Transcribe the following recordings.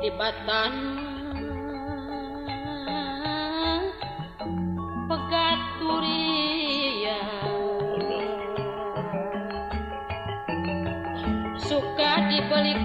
tibatan. Pegaturiya suka dibeli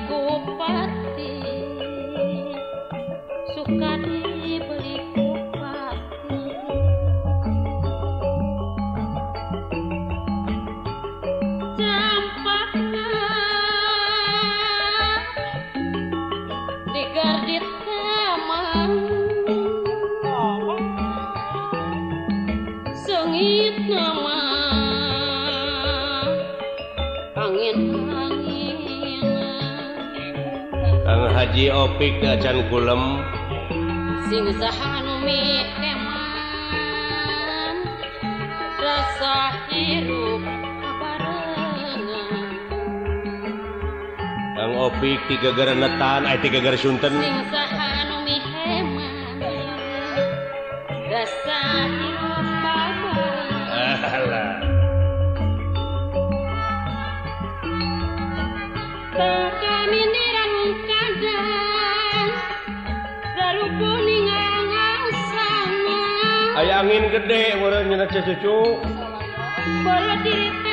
Haji Opik dacan kulem sing sahanumi keman rasa hirup Kang Opik tiga gara netan, ay tiga gara sunten. Sing gede orangnya cucu boleh diri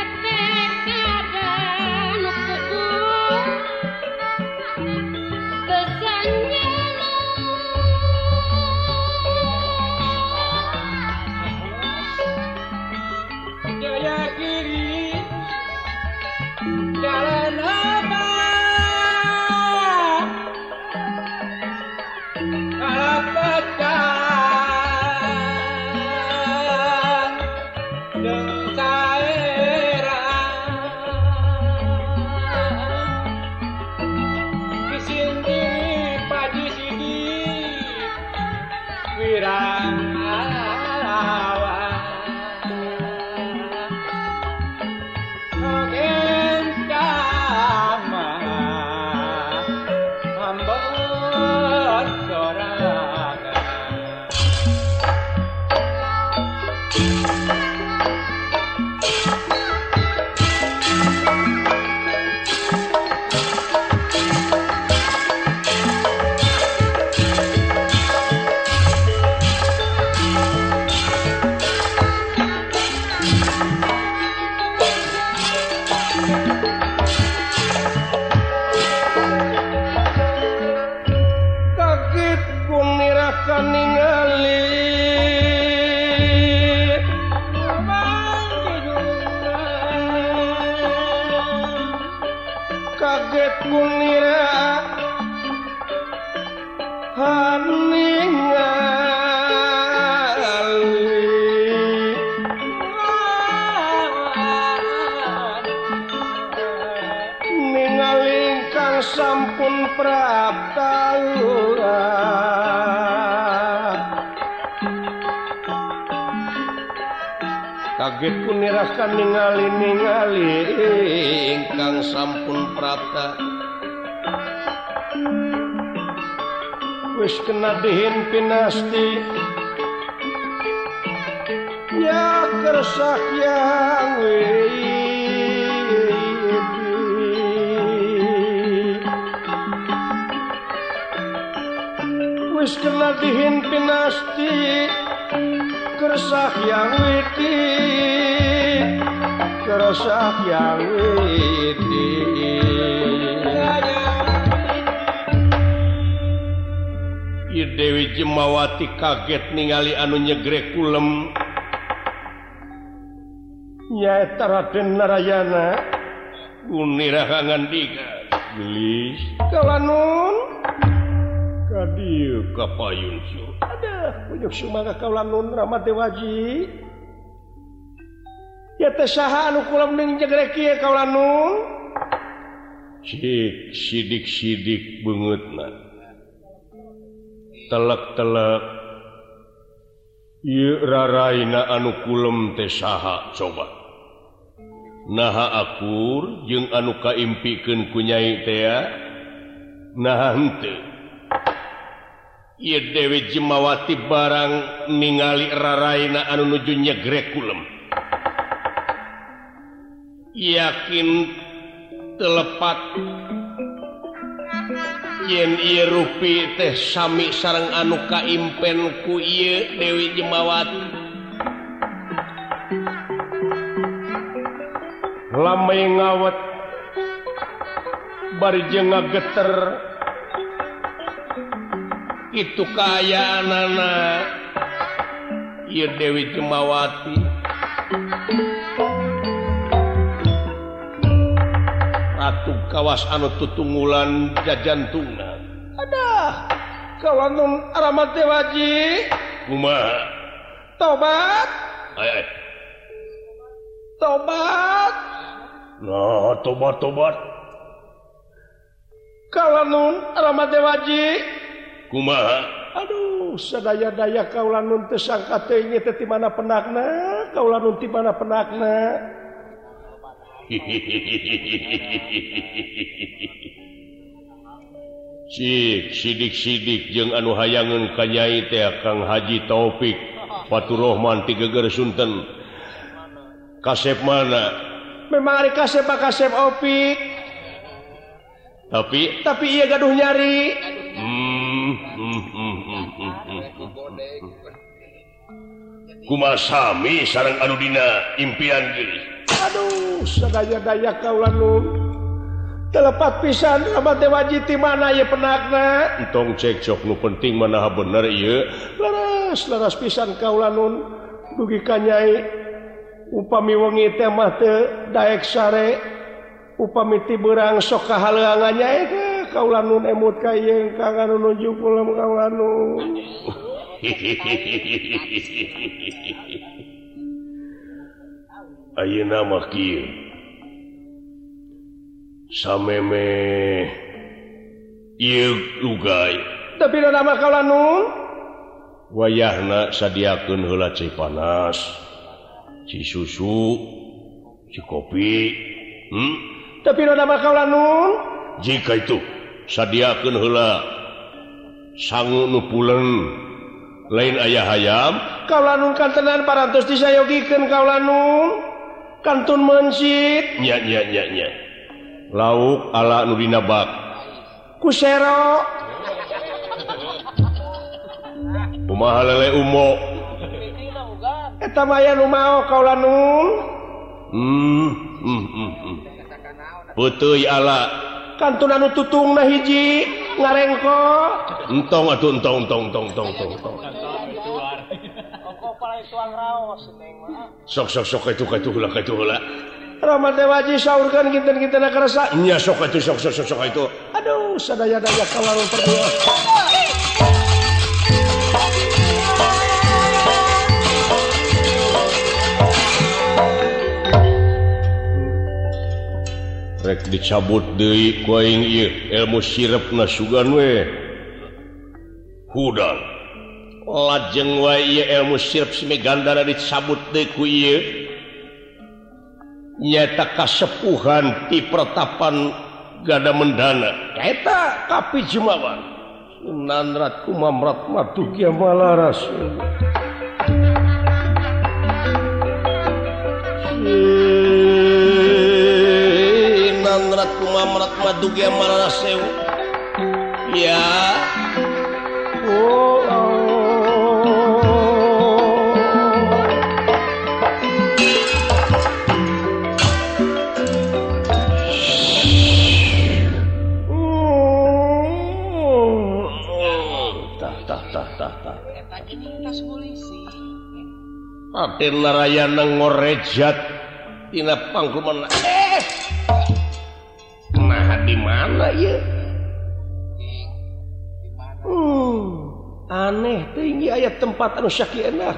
kunirakan ningali ningali ingkang sampun prapta wis kena dihin pinasti. Ya kersak yang wis kena dihin pinasti kersak yang witi keresap yang witi Dewi Jemawati kaget ningali anu nyegrek kulem nyaeta Raden Narayana. Unirahangan gelis. Kalanun kadieu kapayun ada unjuk sumangga kalanun Ramadewaji. sidik-sidik banget telek-telek Iraina anukulum tesaha coba. Naha akur jeung anu kaimpikan kunyai tea nah Dewi Jemawati barang ningali Raraina anu nujunya Grekulum yakin telepat. Yen rupi teh Sami sarang anu kaimpen ku Dewi Jemawati lama ngawet. Barjeng geter itu kayaan anak Dewi Jemawati. Ratu Kawas anu tutunggulan jajantungna. Tuna ada kawanun alamat waji. Tobat. Ayay. tobat. Nah, tobat tobat. Kawanun alamat waji. Kuma. Aduh sedaya-daya kaulanun tersangka ini mana penakna kaulanun di mana penakna. sidik-sidik jeung anu hayangan kanyai teh Kang Haji Taufik Faturrahman tigager Sunten. Kasep mana? Memang kasep kasep opik. Tapi? Tapi ia gaduh nyari. Hmm, hmm, hmm, Kumasami sarang anudina impian diri aduh seaya-daya kaulan telepat pisan sama abate wajiti mana ya penakna? Entong cekcok nu penting mana bener iya laras laras pisan kaulanun dugi kanyai upami wengi teh mah teu daek sare. Upami ti beurang sok kahaleangan nyae kaulanun emut ka ieu kagak nuju kula kaulanun Ayeunamah sameme tapi nama kalau wayahna sadiakeun heula hela panas ci susu ci kopi hmm? tapi nama kalau nun. Jika itu sadiakeun heula sangu nu nupulen lain ayah hayam kaulanun kantenan parantos disayogikeun kaulanun kantun mansitnyanyanya lauk ala Nudina bak kusero. Rumah lele umo? Etamayan mau kau lanung hmm, hmm, hmm, hmm. putih ala. Kantun anu tutung nah hiji ngarengko. Entong atuh entong entong entong entong entong entong. sok-sok sok itu itu itu Ramadawaji saurkan kita kita nak rasa nya sok itu sok sok sok itu. Aduh sadaya daya kalau berdua rek dicabut deui ku aing ieu. Ilmu sirep na sugan we. Hudang. lajeng wa ilmu gandara dicabut disabut nyata kasepuhan di pertapan gada mendana. Eta tapi jumawan nanrat kumamrat matu malaras. Nanrat kumamrat matu malaras. Ya. Martinrayan ngorejatpangkuman eh. nah di mana ya? Hmm, aneh tinggi ayat tempat anu Syaki enak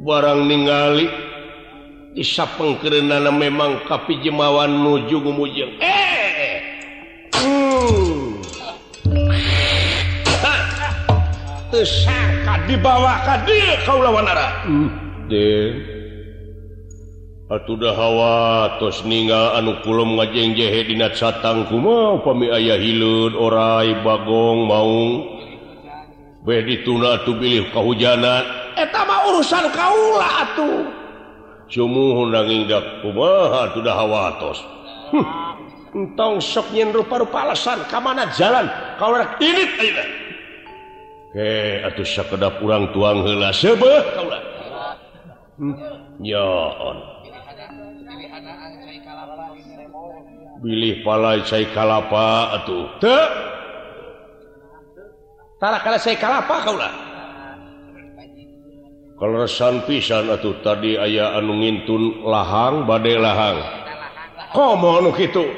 barang ningali disapeng pengkerenana memang kapi jemawan nuju gumujeng eh! tesaka dibawa hmm, atuh hawa terus meninggal anu kulum ngajeng jehe di satang kuma. Pami ayah hilud orai bagong mau be dituna tuh pilih kehujanan etama urusan kaula atuh. Sumuhun nangindak kumaha sudah hawatos hm. entong sok nyen rupa-rupa alasan kamana jalan? Kalau ini tidak atuhkedap kurang tuang hela pilih hmm, pala kalapa atuh. Tara kala saya kalapa kaulah kalesan pisan atuh tadi ayah anu ngintun lahang badai lahang. Komo anu gitu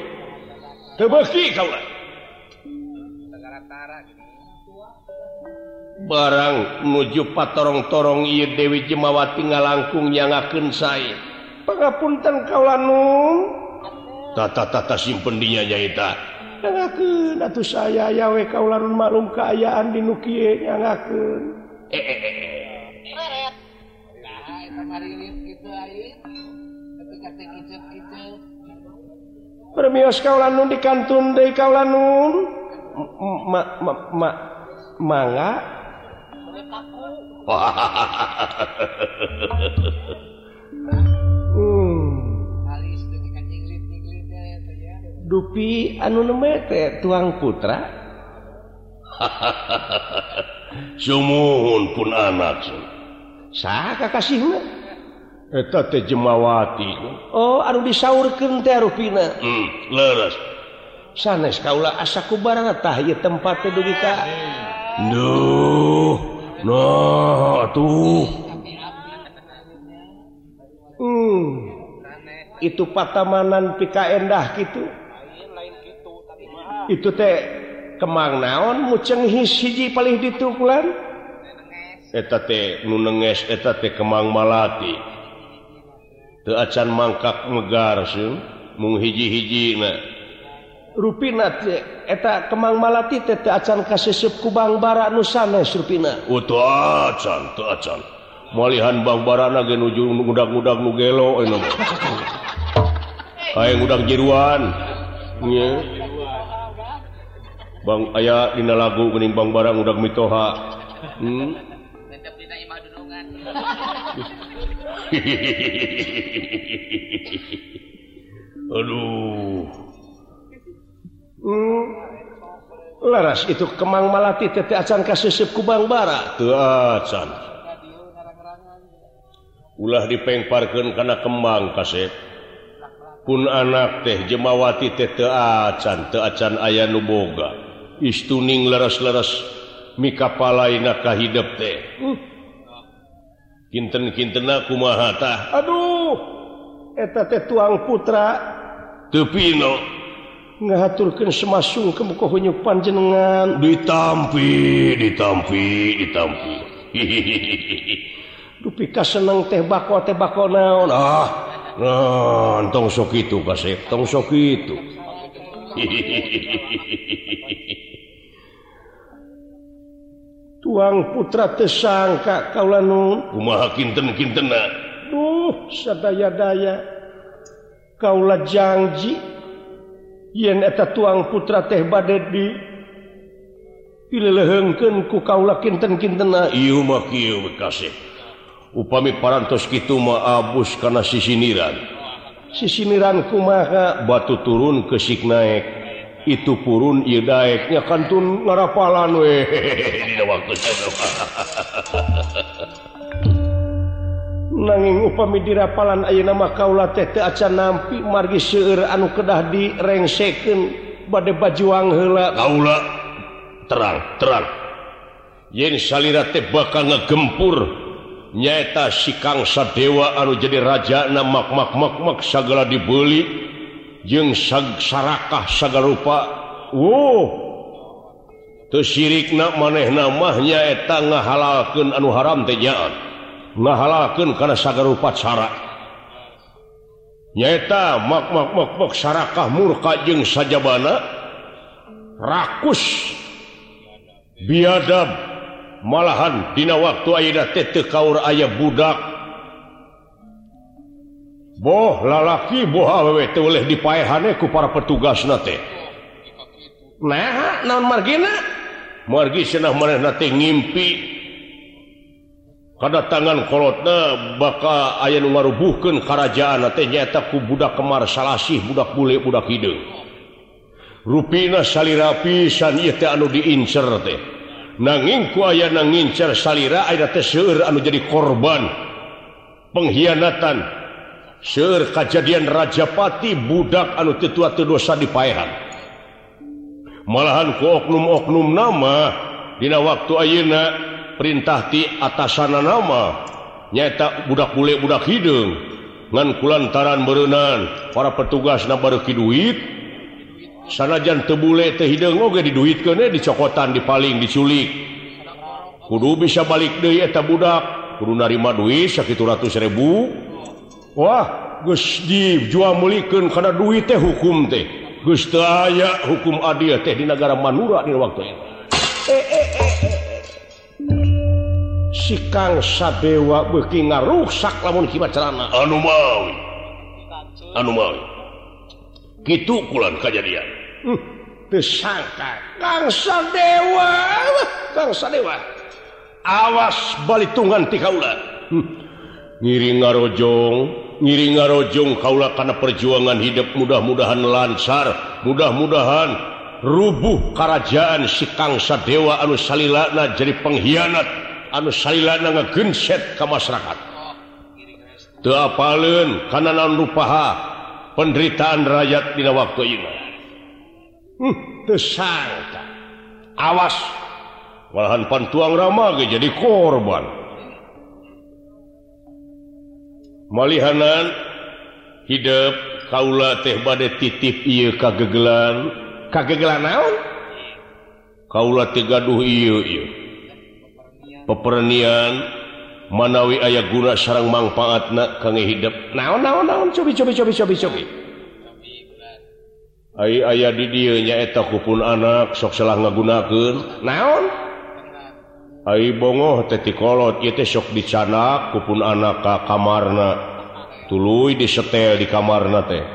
tebeki kaulah barang nuju patorong-torong I Dewi Jemawati ngalangkung yang ngaken saya pengapunten kaulanungtata simpendinya nyaita atuh saya yawe kaulanun maklum keayaan di nukie nyangakeun. Ngaken eh, eh, eh. eh. Permios kaulanun di kantun deui kaulanun. Ma, ma, ma, mangga dupi anu nemete tuang putra Sumuhun pun anak sah kasih Eta teh jemawati. Oh, anu disaurkeun teh rupina. Hmm, leres. Sanes kaula asa kubarana tah ieu tempat teh dugi ka. Duh. Nah, tuh hmm. itu patamanan pika endah gitu itu teh kemang naon muceng hiji paling ditukulan Eta teh nu nenges eta teh kemang malati. Teu acan mangkak megar mung hiji-hiji ruinaeta Kemang Malati tete acan kasep kubang bara nusana surpina oh, malihan Bang barana genuju-gudak nugelo gudang jeruan Bang aya dina lagu menimbang barang udah mitoha. Hmm? Aduh. hmm. laras itu Kemang Malati Tete Acan Kasisip Kubang Barat Acan. Ulah dipengparkan karena kembang Kasep pun anak teh Jemawati Tete Acan Te Acan Ayah Nuboga istuning leras-leras Mikapalaina kahidep teh. Hmm. kinten-kintena kumahata aduh eta teh tuang putra. Tepino ngahaturkan semasung ke muka kohonyo panjenengan ditampi ditampi ditampi. Dupi kaseneng teh bako teh bako naon? Ah nah tong sok itu kasep tong sok itu. Tuang putra tesangka kaula nun kumaha kinten kintena duh sadaya daya kaula janji yen eta tuang putra teh badet di dilehengkeun ku kaula kinten kintena ieu mah kieu bekasih. Upami parantos kitu mah abus kana sisiniran. Sisiniran kumaha batu turun ke sik naik itu purun ieu daeknya kantun ngarapalan we di waktu nanging upami dirapalan Ayo nama Kaula tete acan nampi margi seueur anu kedah direngseken bade bajuang hela Kaula terang terang. Yen salira teh bakal ngegempur nyaeta si kang sadewa anu jadi raja na mak mak mak mak sagala dibeli jeung sag sarakah sagala rupa Wow teu sirikna manehna mah nyaeta ngahalalkeun anu haram tejaan ngahalaken karena sagarupacara nyaeta mak mak mak mak sarakah murka jeung sajabana? Rakus. Biadab. Malahan dina waktu ayeuna teh teu kaur aya budak. Boh lalaki boh awewe teu oleh dipaehane ku para petugasna teh. Nah naon margina margi cenah manehna teh ngimpi. tangankolot eh, baka aya ngarubuhkan kerajaan nyataku budak kemar salahih budak bule budak hidung ruina sali rapisan anu diincer teh. Nangingku aya nangincer salira anu jadi korban pengkhianatan. Ser kejadian Rajapati budak anu tetua dosa dipahan malahan ku oknum-oknum nama Dina waktu Ayeuna perintah di atasana nama. Nyata budak bule budak hidung. Ngan kulantaran berenang para petugas na baruki duit. Sanajan tebule teh hidung oge diduit kene dicokotan di paling diculik. Kudu bisa balik deh eta budak. Kudu narima duit sakit ratus ribu. Wah gus dijual mulikan karena duit teh hukum teh. Gus aya hukum adil teh di negara manura di waktu itu. Eh, eh, eh, eh. sikang sadewa beki ngaruksak lamun kibat carana anu mau anu mau gitu kulan kejadian hmm. disangka kang sadewa kang sadewa awas balik tunggan ti kaula. Hmm. ngiri ngarojong ngiri ngarojong kaula karena perjuangan hidup mudah-mudahan lancar mudah-mudahan rubuh kerajaan sikang sadewa anu salilana jadi pengkhianat. anu genset ke masyarakat. Teapalun kanan rupaha penderitaan rakyat tidak waktu ini hmm, tersangka. Awas. Malahan pantuang Rama jadi korban. Malihanan hidup kaula teh badai titip iya kagegelan. Kagegelan naon? Kaula teh gaduh iya iya pepernian manawi ayah guna sarang manfaat na kang hidup. Naon naon naon? Cobi cobi cobi cobi cobi. Ay ayah di dia nyaeta kupun anak sok salah ngagunakeun. Naon? Ay bongoh teti kolot ieu teh sok dicanak kupun anak ka kamarna. Tuluy disetel di kamarna teh.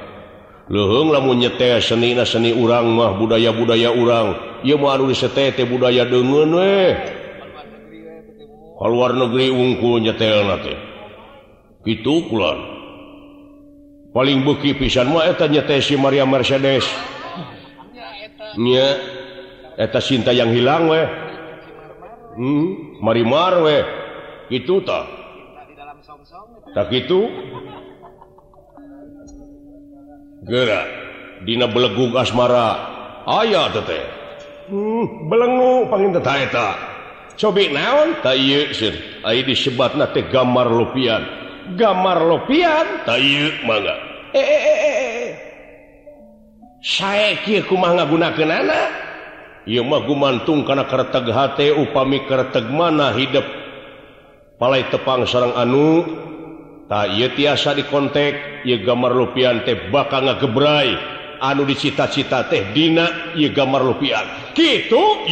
Lehung lamun nyetel seni na seni urang mah budaya budaya urang. Ieu mah anu disetel teh budaya deungeun weh. luar negeri ungkulnya itu pulang paling buki pisannya si Maria Mercedeseta cinta yang hilang weh. Hmm, Marimar weh. Itu tak tak itu gerak Dina belegug asmara. Ayaah hmm, belenggu paling teta cobek naon disebat gambar lupian gambar lopian e -e -e saya gunamantung karena kerteg upami kerteg mana hidup. Palai tepang sarang anu. Tak tiasa dikontek ia gambar lupian teh bakal ngegebrai anu dicita-cita teh Dina gambar rupiah gitu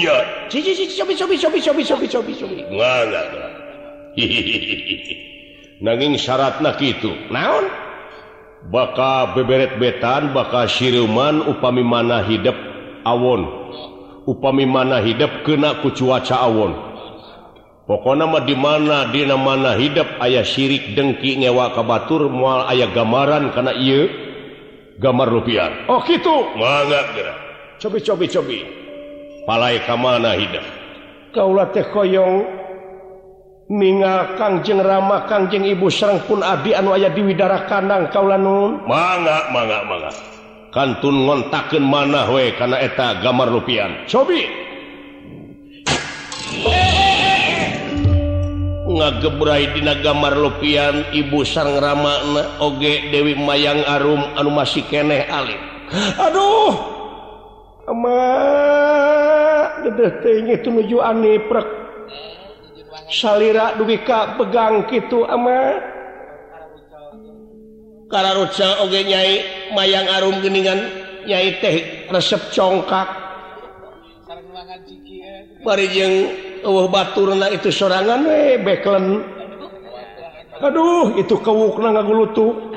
nanging syarat nah gitu naon? Baka beberet betan baka siruman upami mana hidup awon. Upami mana hidup kena ku cuaca awon. Pokok nama di mana Dina mana hidup ayah syirik dengki ngewa kabatur mual ayah gambaran karena ia gambar rupiah. Oh gitu. Cobi-cobi-cobi palai kamana hidup? Kaulah teh koyong. Ningal Kangjeng Rama Kangjeng Ibu Serang pun Abi anu aya di Widara kandang kaulanun manga manga manga kantun ngontaken mana we karena eta gambar rupiah. Cobi. ngagebradina gambar lupian Ibu sang Ramakna Oge Dewi Mayang Arum anu masih keneh Alif Aduh! Nuju salira dubika pegang gitu ama. Karoca Oge nyai Mayang Arum geningan nyai teh resep congkak. Barijeng uh, Baturna itu serangan eh backland Aduh itu kewukna ngagulutu.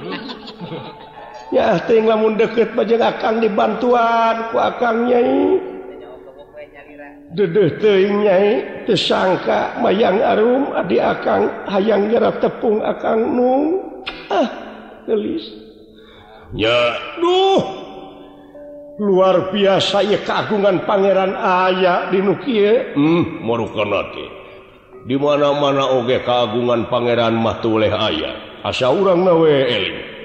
Ya ting lamun deket bajeng akang dibantuan ku akang nyai. Dedeh teuing nyai tesangka mayang arum adi akang hayang nyerap tepung akang nung ah gelis. Ya duh. luar biasa ya keagungan Pangeran aya di Nuki hmm, dimana-mana oge keagungan Pangeran Matuleh ayah asa orang naweongng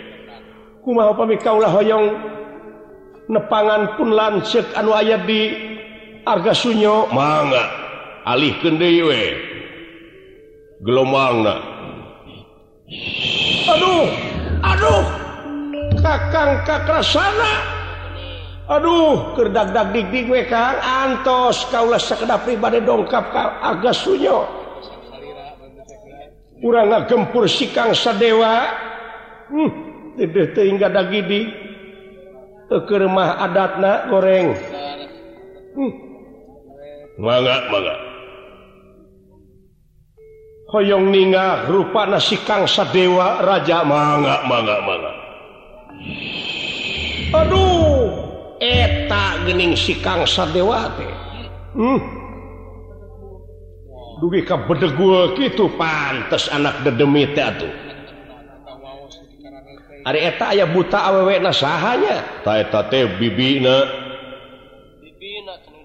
nepangan pun lancet anu ayat di harga Sunyo. Manga alih kewe gelombang aduh aduh. Kakang kakra sana Aduh kedagdag digdi gue kan antos kaulah sekedap pribadi dongkap agak sunyo. Kurang gempur sikang sadewa. Hmm, hingga dagidi. Ke rumah adatna goreng. Hmm. mangga mangga. Hoyong ninga rupa nasi kang sadewa raja. Manga manga manga. aduh eta gening sikang sadewa hmm. dugi ka bedegul gitu pantes anak dedemi teh atuh. Ari eta aya buta awewe na sahanya. Ta eta teh bibina.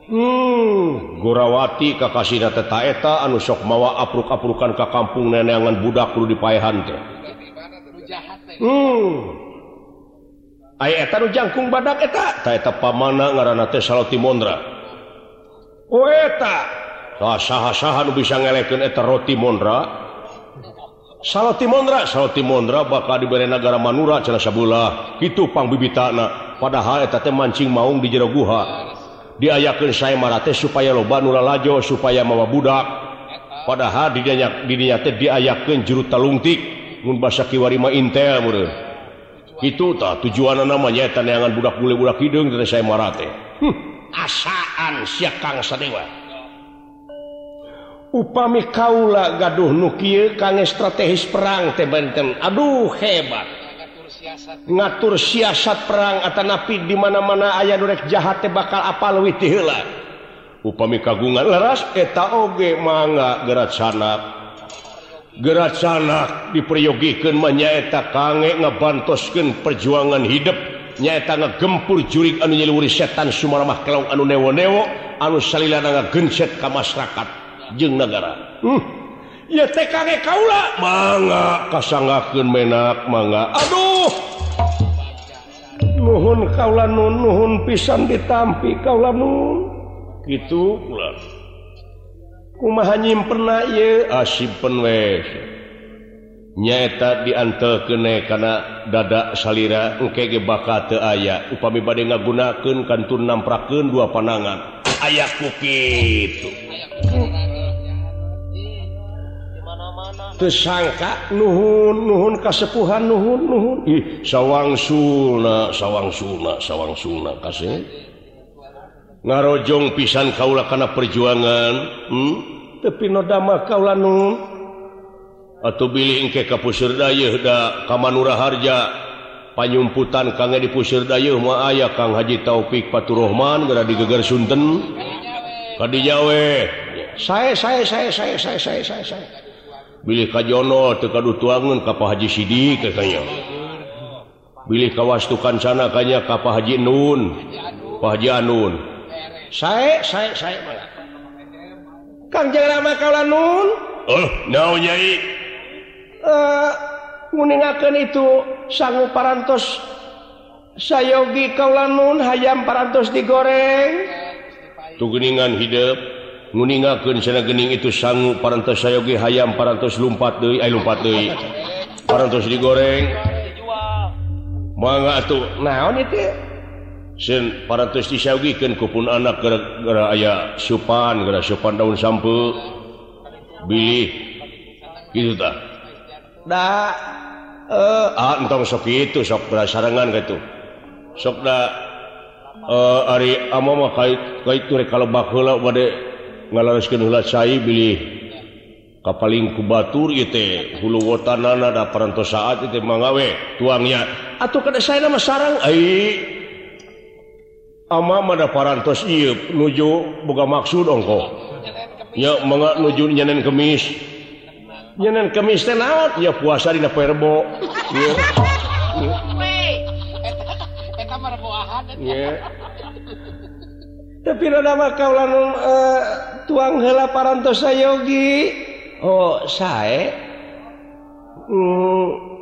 Hmm. Gurawati kakasina teh ta eta anu sok mawa apruk-aprukan ka kampung neneangan budak kudu dipaehan teh. Hmm. etan jangkung badak etak pamana ngaran Timondra sah-sahan oh, bisa ngeleken eta roti Mondra. Salah Timondra salah Timondra bakal diberi negara Manura celasabula itu pang bibi tanah padahal eta teh mancing maung di jero guha. Diayakan saya marate supaya loba nula lajo supaya mawa budak. Padahal didinya didinya teh diayakan juru talungtik. Mun basa kiwarima intel murid itu tak tujuan namanya tanangan budak bule-budak hidung dari saya marate hm. asaan siakang sadewa. Upami kaula gaduh nukie kang strategis perang teh benten. Aduh hebat. Ngatur siasat perang atau napi di mana-mana ayah dorek jahat teh bakal apa witi heula. Upami kagungan leras eta oge mangga gerat sanak. geracana diperyogikan menyaeta kangge ngebantosken perjuangan hidup. Nyaeta ngegempur jurik anu nyeluri setan Sumaramah kalau anu newo-newo anu salilana genset ke masyarakat jeng negara hmm. ya kaula. Manga kasanggakeun menak manga aduh! Nuhun kaula nun nuhun pisan ditampi kaula nun. Gitu kula umahnyim pernah nyaeta diantel kene karena dada salira engke engkege baka aya. Upami bade ngagunakeun kantun namprakeun dua panangan. Aya kitu tersangka nuhun nuhun kasepuhan nuhun nuhun. Ih sawang suna sawang suna sawang suna kasih. ngarojong pisan Kaula karena perjuangan hmm? tapi nodama Kaula nu. Atau billing ke da Kamanura Harja. Panyumputan Kang di pusir Pusyurdayo ma aya Kang Haji Taufik Paturrahman gara di Gegar Sunten. Tadi Jawe saya saya saya saya saya saya saya saya bilih Kajono tekadu tuangan Kappa Haji Sidi katanya bilih kawastukan sana kayaknya Kappa Haji Nun Pak Haji Anun. saya saya saya Kang jangan lama kalau nun? Oh, no, uh, eh, nguningakan itu sanggup parantos sayogi kaulan nun hayam parantos digoreng. Tugeningan hidup nguningakeun sana gening itu sanggup parantos sayogi hayam parantos lumpat deui ay lumpat deui. Parantos digoreng. Mangga atuh. Naon itu? paratus disyagikan kupun anak gara-gara aya sopan gara sopan daun sampe Billy gitu tak nah, uh, e, ah, entong sok itu sok sarangan gitu sokda uh, e, Ari kalau saya Billy kapalingku Batur itu hulutan ada perantos saat itu mengawe tuangnya atau kada saya nama sarang? Ay ama madaparantos iup nuju buka maksud ongko. Ya mangga nuju nyenen kemis. Nyenen kemis teh naon? Ya puasa dina perbo ya. Ya. Tapi rada bakal uh, eh, tuang heula parantos sayogi oh sae? Mm.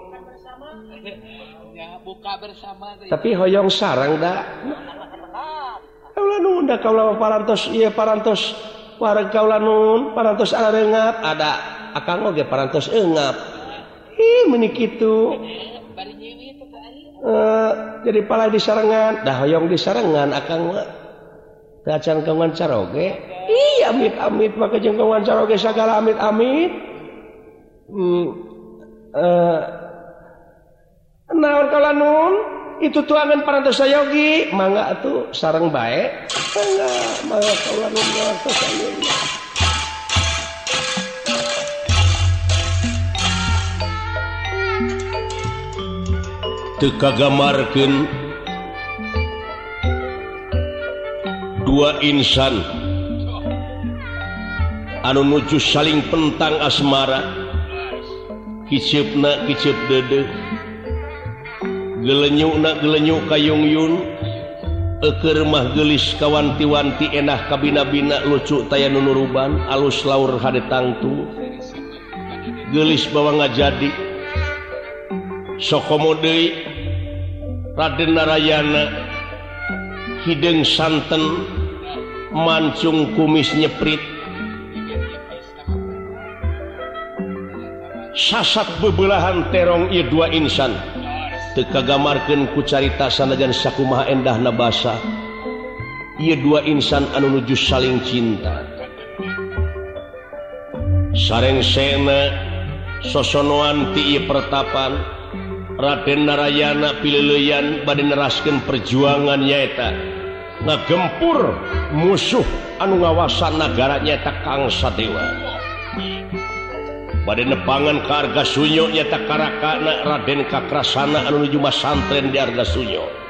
buka bersama tapi hoyong sarang dah. udah kaulah parantos iya parantos. Wareg kaulah nun parantos ala rengap. Ada akan oge parantos engap. Ih menik itu uh, eh, jadi pala di sarangan dah hoyong di sarangan akan Dacan kawan caroge. Iya amit amit maka jeung kawan caroge segala amit amit hmm, uh, naon kalau nun? Itu tuangan parantos sayogi. Mangga tuh sarang baik kagamarkan dua insan anu nuju saling pentang asmara kicipna kicip dede gelenyuk na gelenyuk kayung Yun. Ekermah gelis kawanti-wanti enak kabina-bina lucu tay nunuruban alus laur had tangtu gelis bawa nga jadi sokomode Raden Narayana hidung santen mancung kumis nyeprit. Sasat bebelahan terong I dua insan. tekagamarkan ku carita sanajan sakkumaha endah nabasa. Ia dua insan anu nuju saling cinta. Sareng sena sosonoan ti pertapan. Raden Narayana pileleyan bad nerasken perjuangan nyaeta. Ngagempur musuh anu ngawasan negaranya takangsa dewa bad nepangan ke harga sunyo nyata Raden Kakrasana menuju Mas santren di harga Sunyo.